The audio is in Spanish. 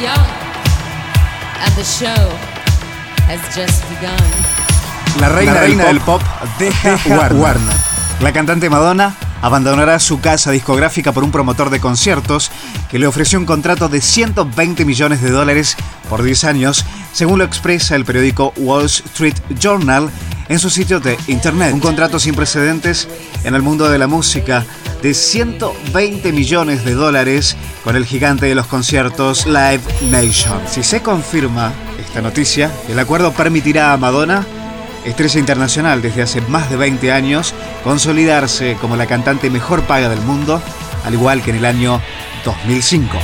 young, and the show has just begun. La reina, del, pop, deja, Warner. La cantante Madonna abandonará su casa discográfica por un promotor de conciertos que le ofreció un contrato de 120 millones de dólares por 10 años, según lo expresa el periódico Wall Street Journal en su sitio de internet. Un contrato sin precedentes en el mundo de la música de 120 millones de dólares con el gigante de los conciertos Live Nation. Si se confirma esta noticia, el acuerdo permitirá a Madonna estrella internacional desde hace más de 20 años, consolidarse como la cantante mejor paga del mundo, al igual que en el año 2005.